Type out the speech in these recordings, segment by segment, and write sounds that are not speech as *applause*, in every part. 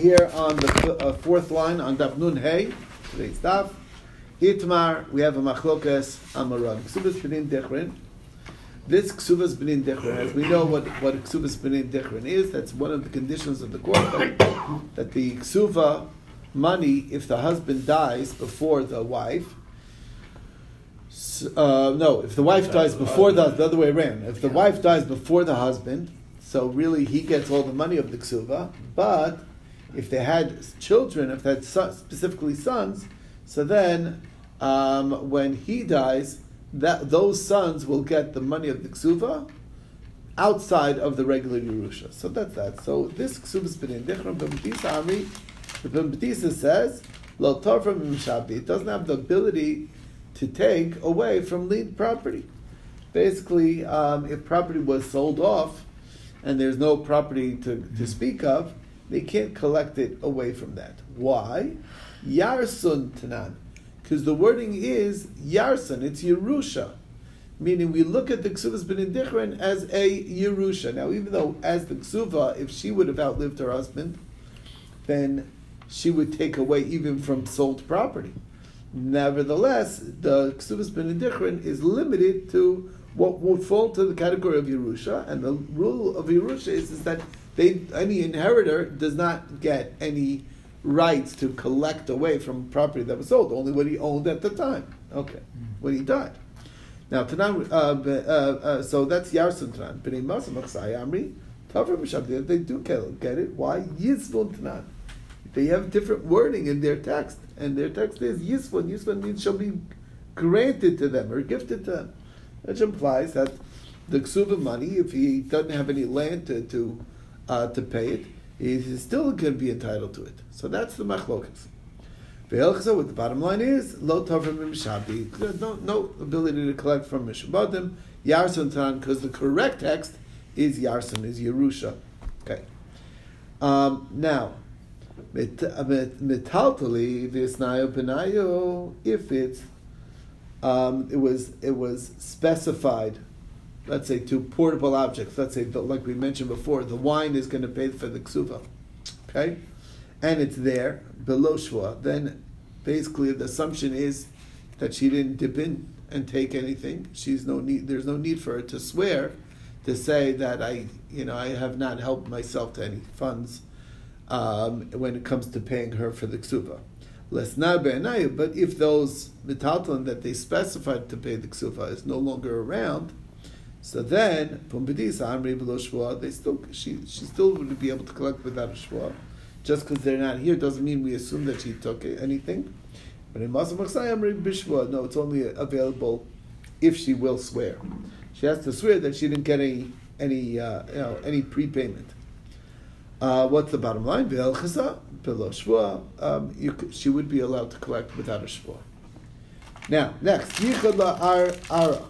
here on the uh, fourth line on Daf Nun Hey, today's Daf. Itmar, we have a machlokas amaran. Ksubas benin dichrin. This ksubas benin dichrin, as we know what, what ksubas benin dichrin is, that's one of the conditions of the court, that the ksuva money, if the husband dies before the wife, uh, no, if the wife dies before the, the other way around, if the wife dies before the husband, so really he gets all the money of the ksuva, but if they had children, if they had specifically sons, so then um, when he dies, that those sons will get the money of the ksuva outside of the regular Yerusha. So that's that. So this ksuva is been in Dichram B'Metisa Amri. The B'Metisa says, Lo. It doesn't have the ability to take away from lead property. Basically, um, if property was sold off and there's no property to, to speak of, they can't collect it away from that. Why? Yarsun Tanan. Because the wording is Yarsun, it's Yerusha. Meaning we look at the Ksuvas bin as a Yerusha. Now, even though as the Ksuva, if she would have outlived her husband, then she would take away even from sold property. Nevertheless, the Ksuvas bin is limited to what would fall to the category of Yerusha, and the rule of Yerusha is, is that they, any inheritor does not get any rights to collect away from property that was sold, only what he owned at the time. Okay, mm. when he died. Now, Tanan, uh, uh, uh, so that's Yarsun Tanan. B'nei Masam Amri, Tavra they do get it. Why? Yisvun Tanan. They have different wording in their text, and their text is Yisvun. Yisvun means shall be granted to them or gifted to them, which implies that the ksuva money, if he doesn't have any land to, to uh, to pay it, he's still going to be entitled to it. So that's the machlokas. What the bottom line is, lo tovim mishabi. No, no ability to collect from mishabadim. Yarson tan, because the correct text is yarson, is Yerusha. Okay. Um, now, metaltali visnayo benayo, if it's um, it was it was specified let's say, to portable objects. Let's say, like we mentioned before, the wine is going to pay for the ksuva, okay, and it's there below shua. Then, basically, the assumption is that she didn't dip in and take anything. She's no need. There's no need for her to swear to say that I, you know, I have not helped myself to any funds um, when it comes to paying her for the ksuva. But if those metalton that they specified to pay the ksuva is no longer around, so then, Pumbedisa Amri below Shua, they still she she still would be able to collect without a Shua. Just because they're not here doesn't mean we assume that she took anything. But in Masam Amri Bishwa, no, it's only available if she will swear. She has to swear that she didn't get any any uh, you know any prepayment. Uh, what's the bottom line? Below um, she would be allowed to collect without a Shua. Now, next, Yichad Ar Ara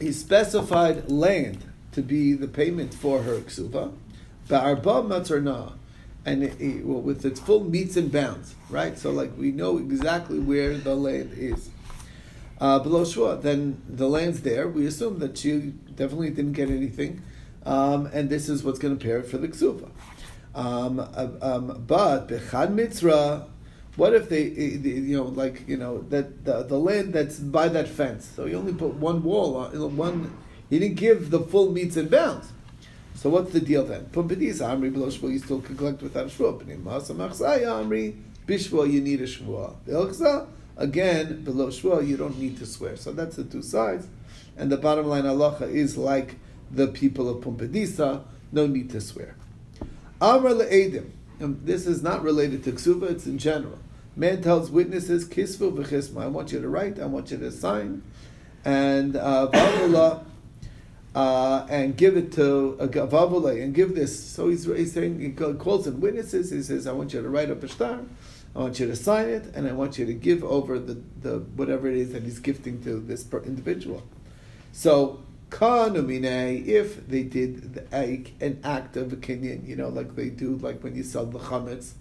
he specified land to be the payment for her ksuva, ba'arba matzarna, and it, well, with its full meets and bounds, right? So, like we know exactly where the land is. Uh, below Shua, then the land's there. We assume that she definitely didn't get anything, um, and this is what's going to pay for the ksuva. Um, uh, um, but bechad mitzra what if they, eh, you know, like you know that the, the land that's by that fence? So he only put one wall on one. He didn't give the full meets and bounds. So what's the deal then? Pumbedis amri below you still can collect without a masa amri bishvua you need a shvua. Again below shvua you don't need to swear. So that's the two sides, and the bottom line halacha is like the people of Pumbedisa, no need to swear. Amr le'edim. This is not related to ksuva; it's in general. Man tells witnesses, kisvu v'chisma. I want you to write. I want you to sign, and uh, *coughs* uh, and give it to uh, Vavula, and give this. So he's, he's saying he calls in witnesses. He says, I want you to write up a star. I want you to sign it, and I want you to give over the, the whatever it is that he's gifting to this individual. So kanumine, if they did the, an act of a kinyan, you know, like they do, like when you sell the chametz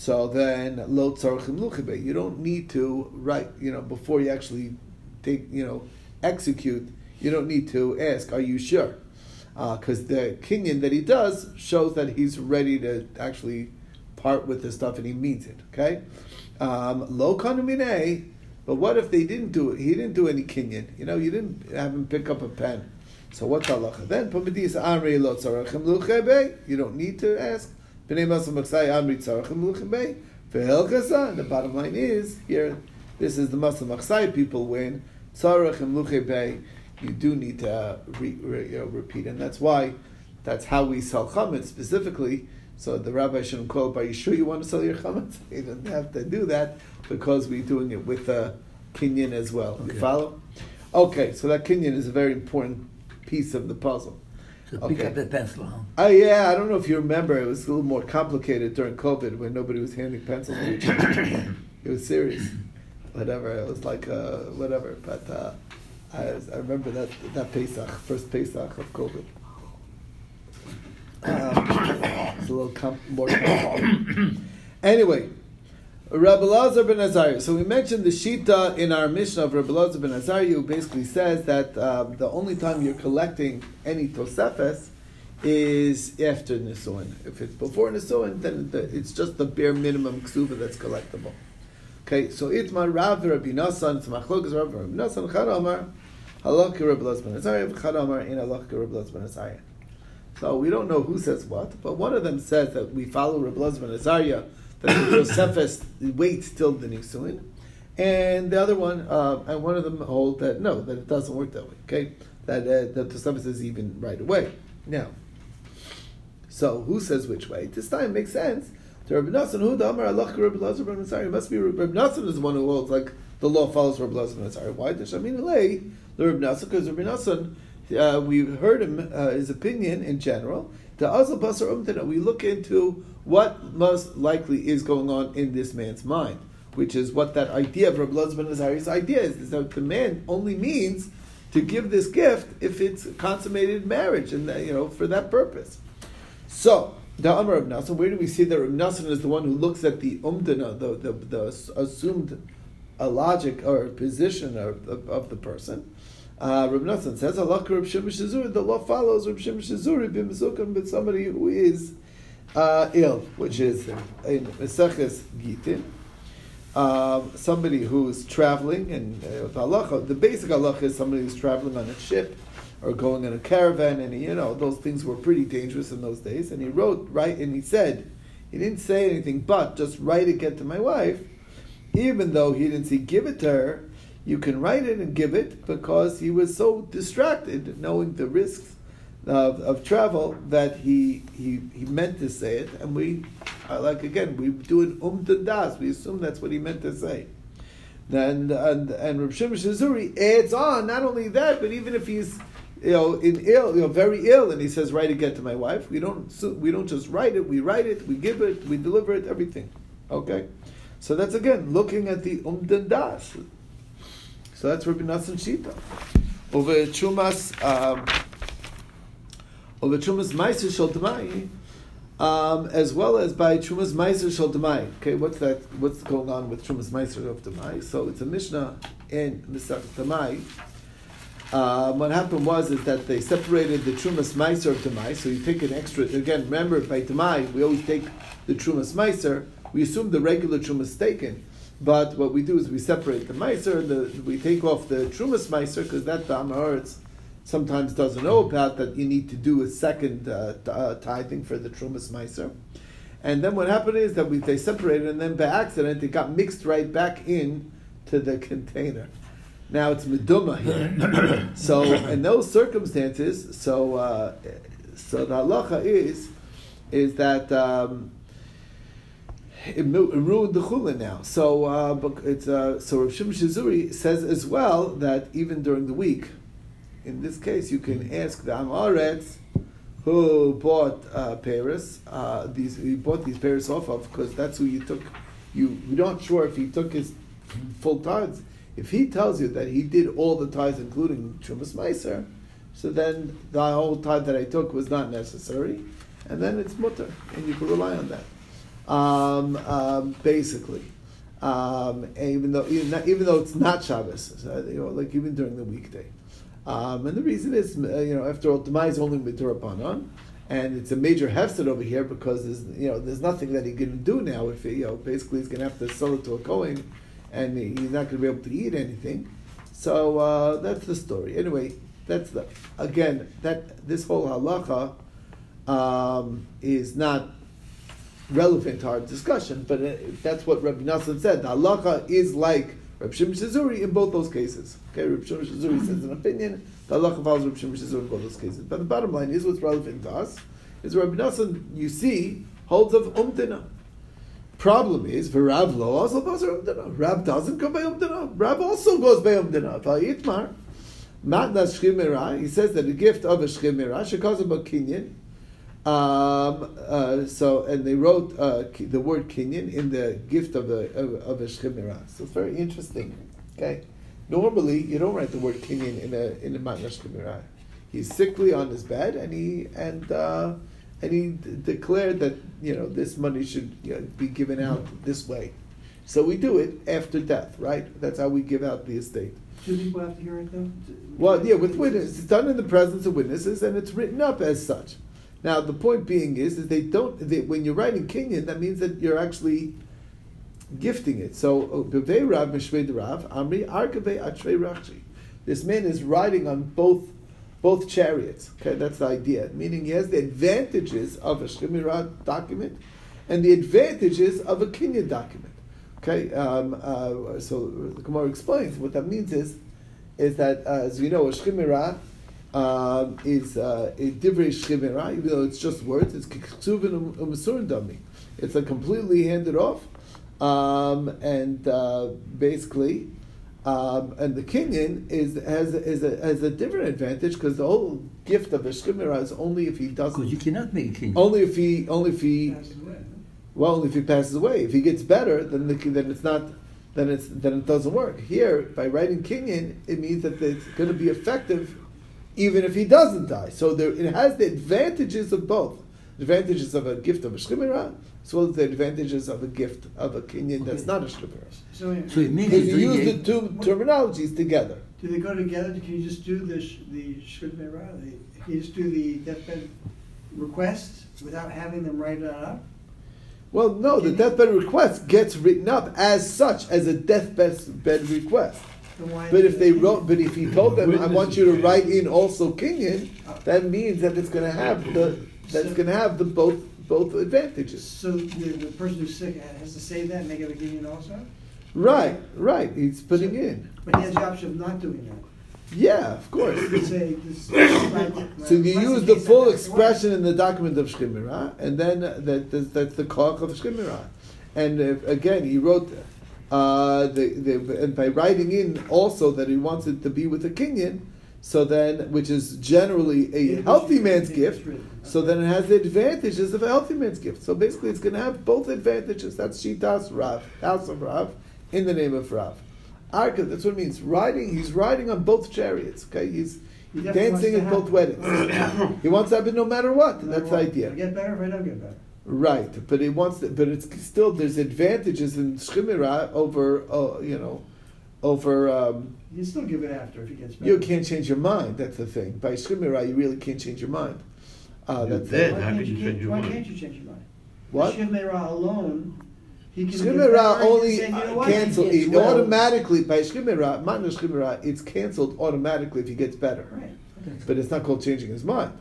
so then, lo tzarchim. You don't need to write, you know, before you actually take, you know, execute. You don't need to ask, "Are you sure?" because uh, the kinyan that he does shows that he's ready to actually part with the stuff and he means it. Okay, um, lo um, But what if they didn't do it? He didn't do any kinyan. You know, you didn't have him pick up a pen. So what's halacha? Then pamedis amri lo luchebe. You don't need to ask. Bnei masam maksai amri tzarachem luchebe. And the bottom line is here. This is the masam maksai people when tzarachem luchebe. You do need to uh, re, you repeat, and that's why. That's how we sell chametz specifically. So the rabbi shouldn't call "Are you sure you want to sell your chametz?" *laughs* He doesn't have to do that because we're doing it with a kinyan as well. Okay. You follow? Okay, so that kinyan is a very important piece of the puzzle. Okay. pick up the pencil, huh? Oh yeah, I don't know if you remember. It was a little more complicated during COVID when nobody was handing pencils to each other. *coughs* it was serious. Whatever. It was like uh, whatever. But uh, I, I remember that that Pesach, first Pesach of COVID. *coughs* Uh, it's a little com- more complicated. *coughs* anyway, Rabbi Lazar ben Azariah. So we mentioned the Shita in our mission of Rabbi Lazar ben Azariah, who basically says that um, the only time you're collecting any Tosefes is after Nisuin. If it's before Nisuin, then the, it's just the bare minimum ksuva that's collectible. Okay, so Itmar Rav Rabbi Nassan, it's Machlokas Rav Rabbi Nassan, Chad Amar, Halakha Rabbi Lazar ben Azariah, Chad Amar, in Halakha Rabbi Lazar ben Azariah. So we don't know who says what, but one of them says that we follow Rabbi Lazar ben Azariah that Tosefes waits till the Nisuin, and the other one, uh, and one of them hold that no, that it doesn't work that way. Okay, that uh, that Tosefes is even right away. Now, so who says which way? This time makes sense. To Rabbi Nassan, who the Amar Allah Rabbi Lazar ben It must be Rabbi Nassan is the one who holds like the law follows Rabbi Lazar ben Why does Shamin lay the Rabbi Nassan? Because Rabbi Nassan, uh, we heard him uh, his opinion in general. The Azal Basar Umtana, we look into what most likely is going on in this man's mind, which is what that idea of Rabbi ben Azari's idea is, is that man only means to give this gift if it's consummated marriage, and you know for that purpose. So the Amar of Nassan, where do we see that Rabbi Nassan is the one who looks at the umdana, the, the, the assumed a logic or position of, of, of the person? Uh, Rabbi Nassan says, Allah Rabbi Shimon the law follows Rabbi Shimon Shizuri b'mizukan, but somebody who is uh, ill, which is in Meseches Gitin. Um, somebody who's traveling, and uh, halacha, the basic halacha is somebody who's traveling on a ship or going in a caravan, and you know those things were pretty dangerous in those days. And he wrote right, and he said, he didn't say anything, but just write it, get to my wife, even though he didn't say give it to her. You can write it and give it because he was so distracted, knowing the risks of, of travel that he, he he meant to say it, and we like again we do an um das. We assume that's what he meant to say. And and and Rav Shimon Shizuri adds on not only that, but even if he's you know in ill, you know very ill, and he says write it get to my wife. We don't we don't just write it. We write it. We give it. We deliver it. Everything. Okay. So that's again looking at the um das. So that's Rabbi Nassan Shita. Over Chumas. Um, the Trumas Meiser Shel um, as well as by Trumas Meiser Shel Okay, what's that? What's going on with Trumas Meiser of Demai? So it's a Mishnah in Mishnah Demai. Um, what happened was is that they separated the Trumas Meiser of Demai. So you take an extra. Again, remember by Demai we always take the Trumas Meiser. We assume the regular Trumas taken. But what we do is we separate the Meiser, the, we take off the Trumas Meiser, because that the Amaretz sometimes doesn't know about that you need to do a second uh, uh, tithing for the Trumas Meiser. And then what happened is that we, they separated, and then by accident it got mixed right back in to the container. Now it's meduma here. *coughs* so in those circumstances, so uh, so the halacha is is that um, it, ruined the chulin now. So uh, it's uh, so Rav Shimon Shizuri says as well that even during the week, in this case, you can ask the Amaretz who bought uh, Paris. Uh, these he bought these Paris off of because that's who you took. You you're not sure if he took his full tithes. If he tells you that he did all the tithes, including Chumas Meiser, so then the whole tithe that I took was not necessary, and then it's mutter, and you can rely on that. Um, um, basically, um, even though even, even, though it's not Shabbos, so, you know, like even during the weekday. Um, and the reason is, uh, you know, after all, Demai is only Mitzurapanan, and it's a major hefset over here because there's, you know, there's nothing that he can do now. If he, you know, basically he's going to have to sell it to a Kohen, and he's not going to be able to eat anything. So uh, that's the story. Anyway, that's the again that this whole halacha um, is not relevant to our discussion, but it, that's what Rabbi Nassan said. The halacha is like Rabbi Shimon Shizuri in both those cases. Okay, Rabbi Shimon Shizuri says an opinion. The halacha follows Rabbi Shimon Shizuri in both those cases. But the bottom line is what's relevant to us is Rabbi Nassan. You see, holds of umtina. Problem is, for Rav lo also goes by umtina. Rav doesn't go by umtina. Rav also goes by umtina. Vayitmar. Matnas shchimera. He says that the gift of a shchimera should cause him a kinyan um, uh, so, and they wrote uh, the word kinyan in the gift of a of, of a shchimira. So it's very interesting. Okay, normally you don't write the word kinyan in a in a matna shchimira. He's sickly on his bed, and he and uh, and he d- declared that you know this money should you know, be given out this way. So we do it after death, right? That's how we give out the estate. Do people have to hear it though? Well, yeah, with witnesses. It's done in the presence of witnesses, and it's written up as such. Now, the point being is that they don't. They, when you're writing kinyan, that means that you're actually gifting it. So, rav rav amri rachi. This man is riding on both both chariots. Okay, that's the idea. Meaning, he has the advantages of a shemira document and the advantages of a kinyan document. Okay, um, uh, so the Gemara explains what that means is is that uh, as we know, a shemira um, is uh, a divrei shchimera, even though it's just words. It's kiksuvin umasurin dami. It's a completely handed off, um, and uh, basically, um, and the kinyan is has is a, has a different advantage because the whole gift of a shchimera is only if he doesn't. Because you cannot make a kinyan. Only if he only if he well only if he passes away. If he gets better, then the, then it's not. Then it's then it doesn't work. Here, by writing kinyan, it means that it's going to be effective even if he doesn't die. So there, it has the advantages of both. The advantages of a gift of a shchimera, as well as the advantages of a gift of a kinyan that's not a shchimera. So, So it means Because he's you doing use it- the two terminologies together. do they go together? Can you just do the sh- the shud Can you just do the deathbed request without having them write it up? Well, no, the you- deathbed request gets written up as such as a deathbed bed request. Then why But if they wrote, but if he told them, I want you to write in also kinyan, that means that it's going to have the that's going to have the both both advantages. So the, the person who's sick has to say that and make it a union also? Right, right. He's putting in. But he has the option of not doing that. Yeah, of course. You could say. So you use the full expression in the document of Shchimira, and then uh, that, that's, that's the koch of Shchimira. And uh, again, he wrote, uh, the, the, and by writing in also that he wants it to be with a kinyan, so then, which is generally a healthy man's gift, so then it has the advantages of a healthy man's gift. So basically, it's going to have both advantages. That's Shitas Rav, house of Rav, in the name of Rav. Arka, that's what it means. Riding, he's riding on both chariots. Okay, he's He dancing at both weddings. *coughs* he wants to have it no matter what. No matter That's the what. idea. I get better, if I don't get better. Right, but it wants, to, but it's still there's advantages in shchimira over, uh, you know, over. Um, You can still give it after if he gets better. you can't change your mind. That's the thing. By shchimira, you really can't change your mind. Uh, You're that's dead. Why How can't could you can't- change your Why mind? can't you change your mind? What? Shiv Meirah alone, he can. get Shchimira better only say, you know uh, what, cancel gets it well. automatically by shchimira. Matna shchimira, it's canceled automatically if he gets better. Right. But it's not called changing his mind.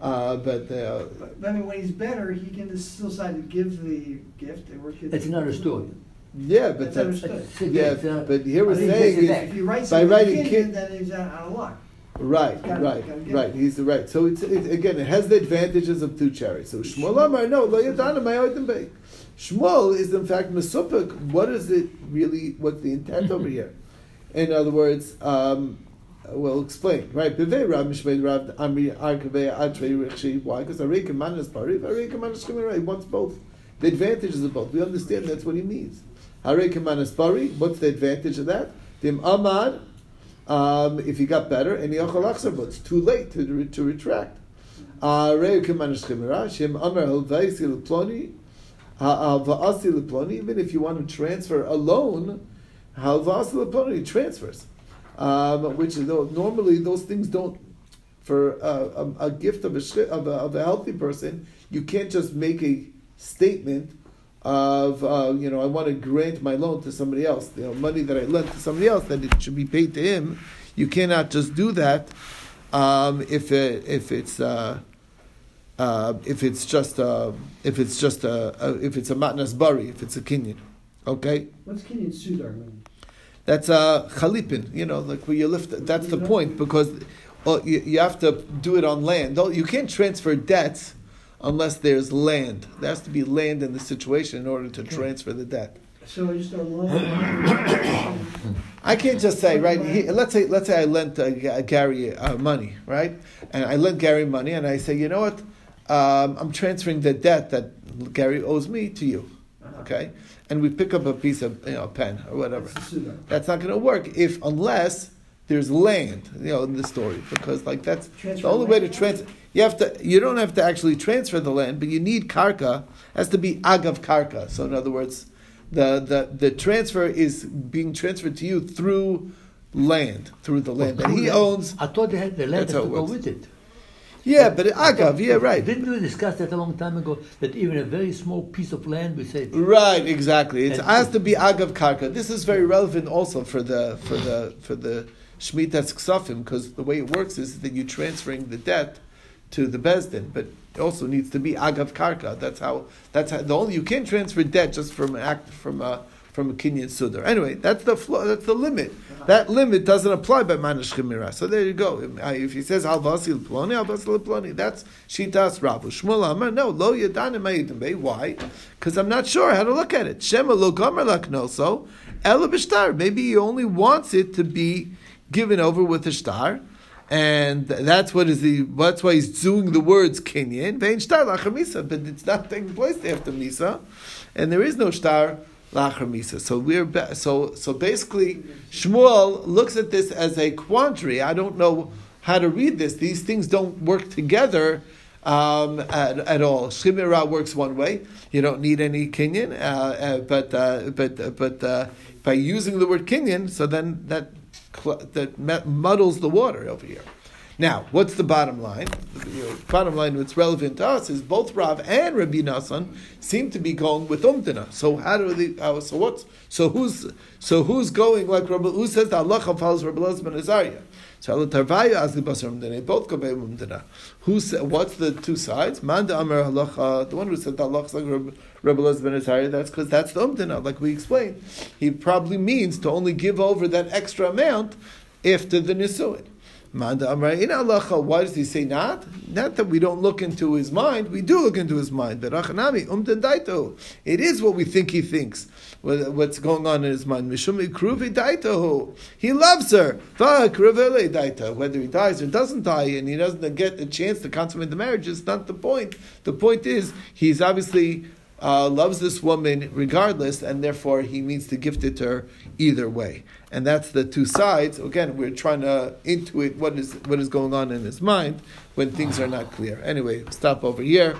Uh, but uh, But, but I mean, when he's better, he can still decide to give the gift or give. That's another story. yeah, but That's that's, understood. yeah. Uh, But here we're saying is. If he writes by it writing in kin- then he's out out of luck. Right, Gotta- right, gotta right. it. He's right. So it's, it's again, it has the advantages of two chariots. So Shmuel Amar, no, lo yadana ma'odim bei. Shmuel is in fact mesupik. What is it really? What's the intent over here? In other words, um, we'll explain. Right, bevei Rav Mishmei Rav Amri Arkavei Atrei Rechshi. Why? Because Arei Manas Pari, Arei Manas Shemira. He wants both. The advantages of both. We understand that's what he means. Arei Manas Pari. What's the advantage of that? Dim Amad um, if he got better, and but it's too late to, to retract. Uh, even if you want to transfer a loan, he transfers. Um, which normally those things don't. For a, a, a gift of a, of a of a healthy person, you can't just make a statement of uh, you know I want to grant my loan to somebody else. You know, money that I lent to somebody else that it should be paid to him. You cannot just do that um, if it, if it's uh, uh, if it's just a, if it's just a, a if it's a matnas bari if it's a kinyan. Okay. What's kinyan sudar That's a chalipin. You know, like where you lift. That's the point because well, you, you have to do it on land. You can't transfer debts unless there's land. There has to be land in the situation in order to transfer the debt. So just a loan. *coughs* I can't just say right. He, let's say let's say I lent uh, Gary uh, money, right? And I lent Gary money, and I say, you know what? Um, I'm transferring the debt that Gary owes me to you. Uh-huh. Okay, and we pick up a piece of you know a pen or whatever. That's, That's not going to work if unless there's land, you know, in the story because like that's transfer the only way to transfer. You have to. You don't have to actually transfer the land, but you need karka. It has to be agav karka. So in other words the, the, the transfer is being transferred to you through land, through the land that he owns. I thought they had the land to go with it. Yeah, but agav, yeah, right. Didn't we discuss that a long time ago? That even a very small piece of land, we say. Right, exactly. It has to be agav karka. This is very relevant also for the for the for the shmitas ksafim because the way it works is that you're transferring the debt to the bezdin, but it also needs to be agav karka. That's how. That's how. The only you can't transfer debt just from act from a from a kinyan sudar. Anyway, that's the flow, That's the limit. That limit doesn't apply by manish chimira. So there you go. If he says al vasil ploni, al vasil ploni, that's shitas ravu. Shmuel Amar, no lo yadanim Why? Because I'm not sure how to look at it. Shema lo gomer laknoso. Ela b'shtar. Maybe he only wants it to be given over with a star. and that's what is the that's why he's doing the words kinyan vein star lacher misa, but it's not taking place after misa, and there is no star lacher misa. So we're so so basically Shmuel looks at this as a quandary. I don't know how to read this. These things don't work together. Um, at, at, all. Shemira works one way. You don't need any kinyan, uh, uh, but uh, but uh, but uh, by using the word kinyan, so then that that muddles the water over here. Now, what's the bottom line? The bottom line, what's relevant to us is both Rav and Rabbi Nassan seem to be going with Umdana. So how do they? Uh, so what's so who's so who's going like Rabbi? Who says that Allah follows Rabbi Elazar Azariah? So Allah Tarvaya the Basar Umdana. Both go by umdina. Who said what's the two sides? Manda Amar Halacha. The one who said Allah is like Rabbi. Elazar Azariah, that's because that's the umdana, like we explained. He probably means to only give over that extra amount after the nisuin. Manda Amra in Alacha, why does he say not? Not that we don't look into his mind, we do look into his mind. But Rachanami, Umden It is what we think he thinks, what's going on in his mind. Mishum Ikruvi Daito. He loves her. Whether he dies or doesn't die and he doesn't get a chance to consummate the marriage is not the point. The point is, he's obviously uh, loves this woman regardless, and therefore he means to gift it to her either way. And that's the two sides. Again, we're trying to intuit what is what is going on in his mind when things are not clear. Anyway, stop over here.